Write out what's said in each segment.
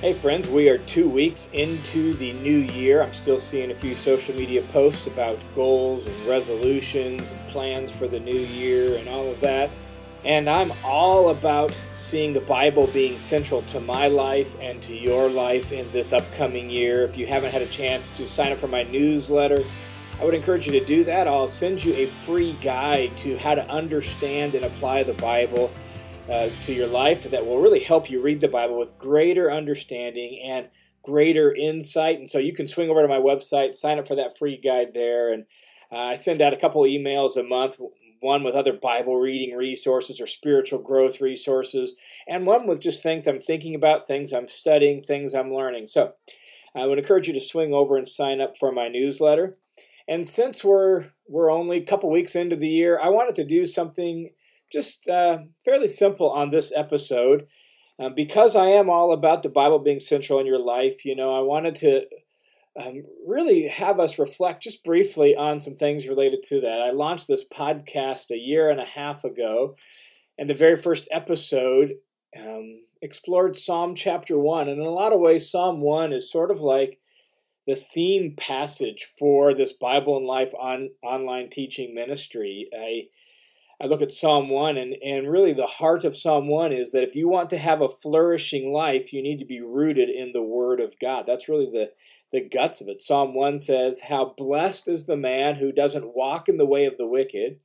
Hey, friends, we are two weeks into the new year. I'm still seeing a few social media posts about goals and resolutions and plans for the new year and all of that. And I'm all about seeing the Bible being central to my life and to your life in this upcoming year. If you haven't had a chance to sign up for my newsletter, I would encourage you to do that. I'll send you a free guide to how to understand and apply the Bible uh, to your life that will really help you read the Bible with greater understanding and greater insight. And so you can swing over to my website, sign up for that free guide there. And uh, I send out a couple emails a month, one with other Bible reading resources or spiritual growth resources, and one with just things I'm thinking about, things I'm studying, things I'm learning. So I would encourage you to swing over and sign up for my newsletter. And since we're we're only a couple weeks into the year, I wanted to do something just uh, fairly simple on this episode. Uh, because I am all about the Bible being central in your life, you know, I wanted to um, really have us reflect just briefly on some things related to that. I launched this podcast a year and a half ago, and the very first episode um, explored Psalm chapter 1. And in a lot of ways, Psalm 1 is sort of like the theme passage for this Bible and Life on online teaching ministry. I I look at Psalm 1, and, and really the heart of Psalm 1 is that if you want to have a flourishing life, you need to be rooted in the Word of God. That's really the, the guts of it. Psalm 1 says, How blessed is the man who doesn't walk in the way of the wicked,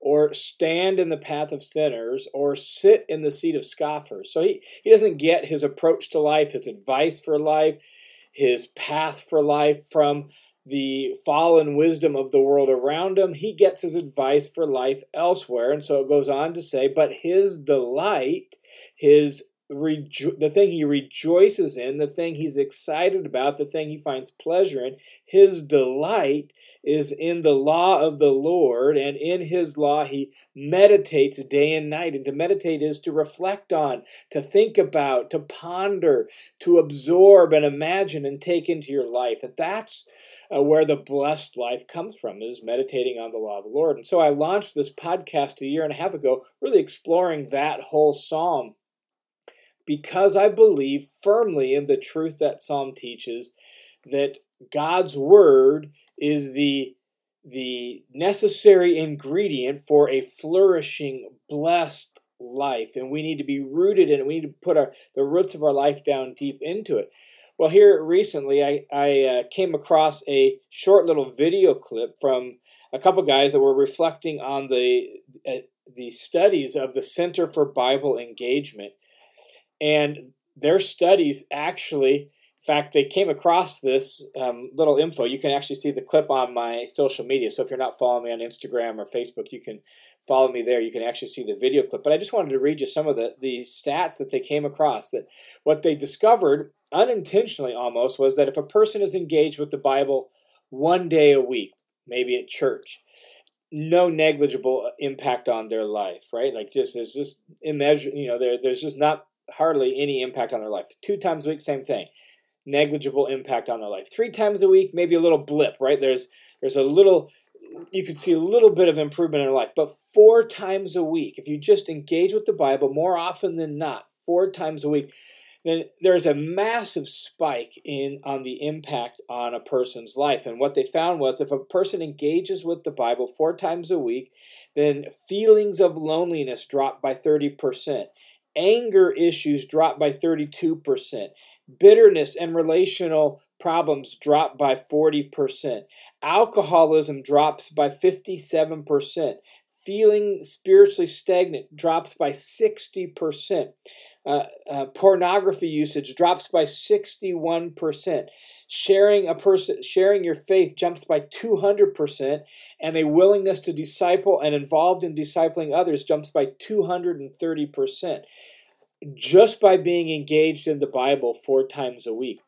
or stand in the path of sinners, or sit in the seat of scoffers. So he, he doesn't get his approach to life, his advice for life, his path for life from the fallen wisdom of the world around him, he gets his advice for life elsewhere. And so it goes on to say, but his delight, his rejo- the thing he rejoices in, the thing he's excited about, the thing he finds pleasure in, his delight is in the law of the Lord, and in his law he meditates day and night. And to meditate is to reflect on, to think about, to ponder, to absorb and imagine and take into your life. And that's uh, where the blessed life comes from, is meditating on the law of the Lord. And so I launched this podcast a year and a half ago, really exploring that whole psalm because I believe firmly in the truth that Psalm teaches that God's word is the the necessary ingredient for a flourishing, blessed life, and we need to be rooted in it. We need to put our the roots of our life down deep into it. Well, here recently, I I uh, came across a short little video clip from a couple guys that were reflecting on the uh, the studies of the Center for Bible Engagement and their studies actually, in fact, they came across this um, little info. You can actually see the clip on my social media. So if you're not following me on Instagram or Facebook, you can follow me there. You can actually see the video clip. But I just wanted to read you some of the, the stats that they came across. That what they discovered, unintentionally almost, was that if a person is engaged with the Bible one day a week, maybe at church, no negligible impact on their life, right? Like just it's just immeasurable. You know, there there's just not hardly any impact on their life. Two times a week, same thing. Negligible impact on their life. Three times a week, maybe a little blip, right? There's there's a little you could see a little bit of improvement in their life. But four times a week, if you just engage with the Bible more often than not, four times a week, then there's a massive spike in on the impact on a person's life. And what they found was if a person engages with the Bible four times a week, then feelings of loneliness drop by 30% anger issues dropped by 32%, bitterness and relational problems drop by 40%, alcoholism drops by 57%, feeling spiritually stagnant drops by 60%. Uh, uh, pornography usage drops by 61%. Sharing a person, sharing your faith jumps by 200%, and a willingness to disciple and involved in discipling others jumps by 230%. Just by being engaged in the Bible four times a week.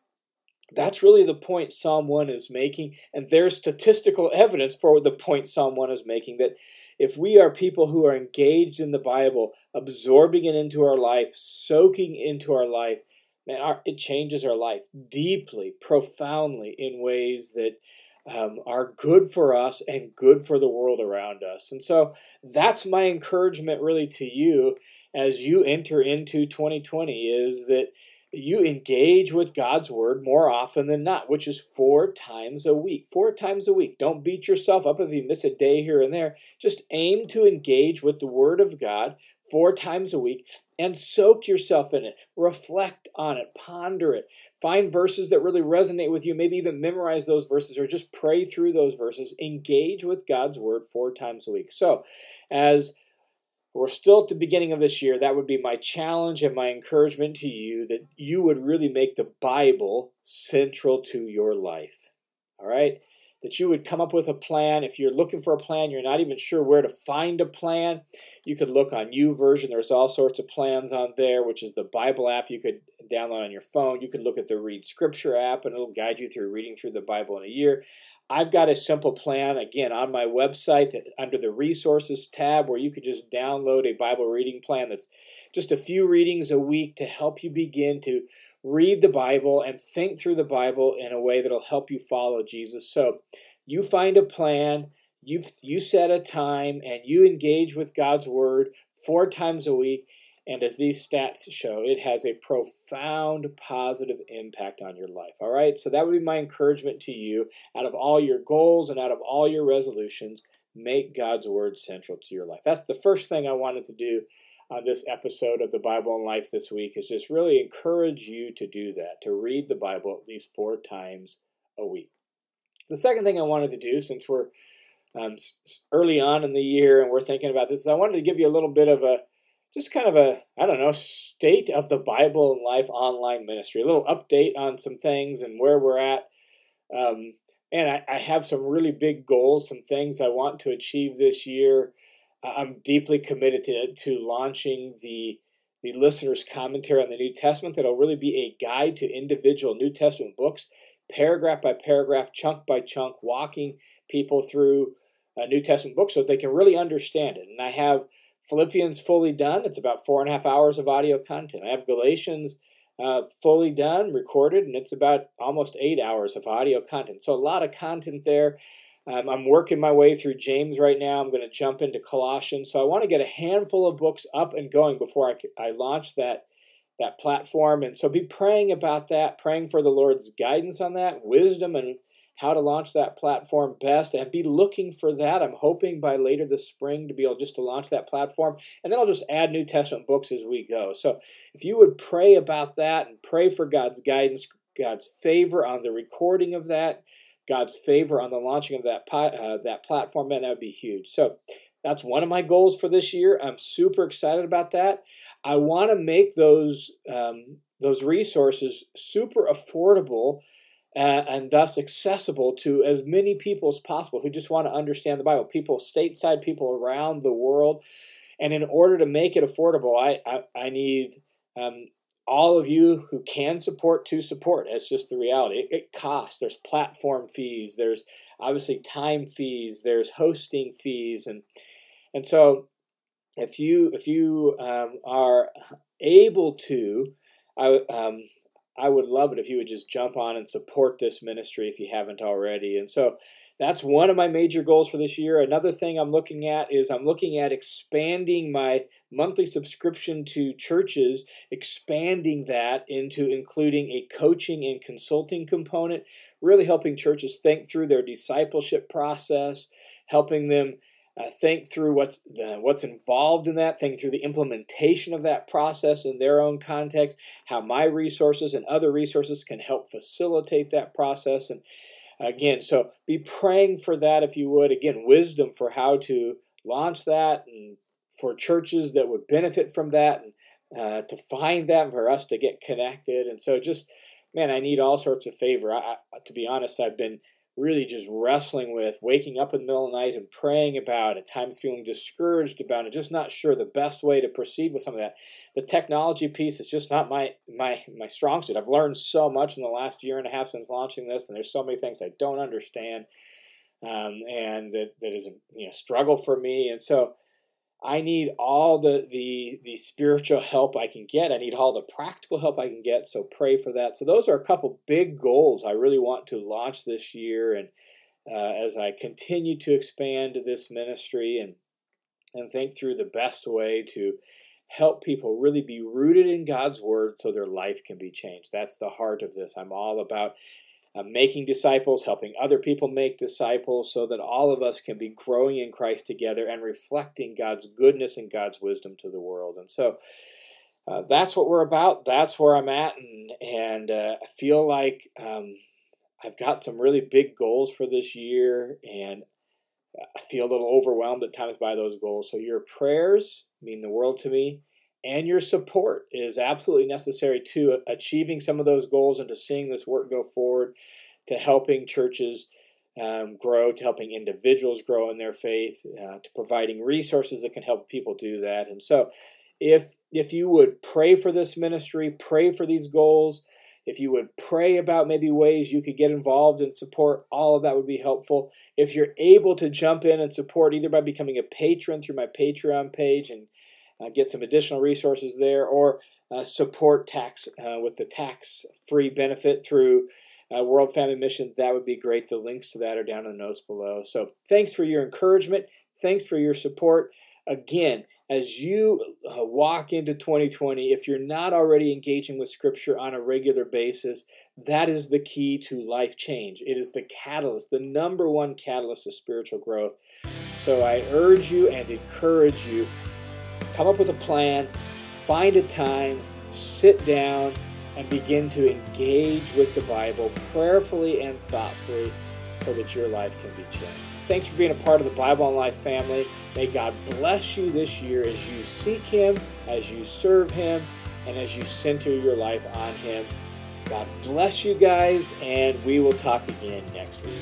That's really the point Psalm 1 is making, and there's statistical evidence for the point Psalm 1 is making that if we are people who are engaged in the Bible, absorbing it into our life, soaking into our life, man, our, it changes our life deeply, profoundly in ways that um, are good for us and good for the world around us. And so that's my encouragement really to you as you enter into 2020 is that you engage with God's word more often than not, which is four times a week. Four times a week. Don't beat yourself up if you miss a day here and there. Just aim to engage with the word of God four times a week and soak yourself in it. Reflect on it, ponder it. Find verses that really resonate with you, maybe even memorize those verses or just pray through those verses. Engage with God's word four times a week. So, as we're still at the beginning of this year, that would be my challenge and my encouragement to you that you would really make the Bible central to your life. All right? that you would come up with a plan. If you're looking for a plan, you're not even sure where to find a plan, you could look on YouVersion. There's all sorts of plans on there, which is the Bible app you could download on your phone. You can look at the Read Scripture app, and it'll guide you through reading through the Bible in a year. I've got a simple plan, again, on my website that, under the Resources tab where you could just download a Bible reading plan that's just a few readings a week to help you begin to read the Bible and think through the Bible in a way that'll help you follow Jesus. So you find a plan, you you set a time, and you engage with God's Word four times a week. And as these stats show, it has a profound positive impact on your life. All right, so that would be my encouragement to you. Out of all your goals and out of all your resolutions, make God's Word central to your life. That's the first thing I wanted to do on this episode of the Bible and Life this week is just really encourage you to do that, to read the Bible at least four times a week. The second thing I wanted to do, since we're um, early on in the year and we're thinking about this, is I wanted to give you a little bit of a just kind of a I don't know state of the Bible and Life online ministry, a little update on some things and where we're at. Um, and I, I have some really big goals, some things I want to achieve this year. I'm deeply committed to, to launching the the listener's commentary on the New Testament that'll really be a guide to individual New Testament books, paragraph by paragraph, chunk by chunk, walking people through a New Testament book so that they can really understand it. And I have Philippians fully done. It's about four and a half hours of audio content. I have Galatians uh, fully done, recorded, and it's about almost eight hours of audio content. So a lot of content there. Um, I'm working my way through James right now. I'm going to jump into Colossians. So I want to get a handful of books up and going before I, I launch that that platform. And so be praying about that, praying for the Lord's guidance on that, wisdom and how to launch that platform best, and be looking for that. I'm hoping by later this spring to be able just to launch that platform, and then I'll just add New Testament books as we go. So if you would pray about that and pray for God's guidance, God's favor on the recording of that, God's favor on the launching of that uh, that platform, man, that would be huge. So that's one of my goals for this year. I'm super excited about that. I want to make those um, those resources super affordable uh, and thus accessible to as many people as possible who just want to understand the Bible. People stateside, people around the world. And in order to make it affordable, I I, I need um, all of you who can support to support. It's just the reality. It, it, costs. There's platform fees. There's obviously time fees. There's hosting fees, and and so if you if you um, are able to, I um, I would love it if you would just jump on and support this ministry if you haven't already. And so that's one of my major goals for this year. Another thing I'm looking at is I'm looking at expanding my monthly subscription to churches, expanding that into including a coaching and consulting component, really helping churches think through their discipleship process, helping them uh, think through what's the, what's involved in that, think through the implementation of that process in their own context, how my resources and other resources can help facilitate that process, and again, so be praying for that if you would. Again, wisdom for how to launch that, and for churches that would benefit from that, and uh, to find that, for us to get connected, and so just man, I need all sorts of favor. I, I, to be honest, I've been really just wrestling with waking up in the middle of the night and praying about it, times feeling discouraged about it, just not sure the best way to proceed with some of that. The technology piece is just not my my my strong suit. I've learned so much in the last year and a half since launching this, and there's so many things I don't understand, um, and that that is a you know struggle for me. And so I need all the, the the spiritual help I can get. I need all the practical help I can get. So pray for that. So those are a couple big goals I really want to launch this year, and uh, as I continue to expand this ministry and and think through the best way to help people really be rooted in God's Word so their life can be changed. That's the heart of this. I'm all about uh, making disciples, helping other people make disciples, so that all of us can be growing in Christ together and reflecting God's goodness and God's wisdom to the world. And so uh, that's what we're about. That's where I'm at, and and uh, I feel like um, I've got some really big goals for this year, and I feel a little overwhelmed at times by those goals. So your prayers mean the world to me and your support is absolutely necessary to achieving some of those goals and to seeing this work go forward, to helping churches um, grow, to helping individuals grow in their faith, uh, to providing resources that can help people do that. And so, if if you would pray for this ministry, pray for these goals, if you would pray about maybe ways you could get involved and support, all of that would be helpful. If you're able to jump in and support either by becoming a patron through my Patreon page and get some additional resources there, or uh, support tax uh, with the tax free benefit through uh, World Family Mission, that would be great. The links to that are down in the notes below. So thanks for your encouragement. Thanks for your support. Again, as you uh, walk into 2020, if you're not already engaging with Scripture on a regular basis, that is the key to life change. It is the catalyst, the number one catalyst of spiritual growth. So I urge you and encourage you come up with a plan, find a time, sit down, and begin to engage with the Bible prayerfully and thoughtfully so that your life can be changed. Thanks for being a part of the Bible and Life family. May God bless you this year as you seek Him, as you serve Him, and as you center your life on Him. God bless you guys, and we will talk again next week.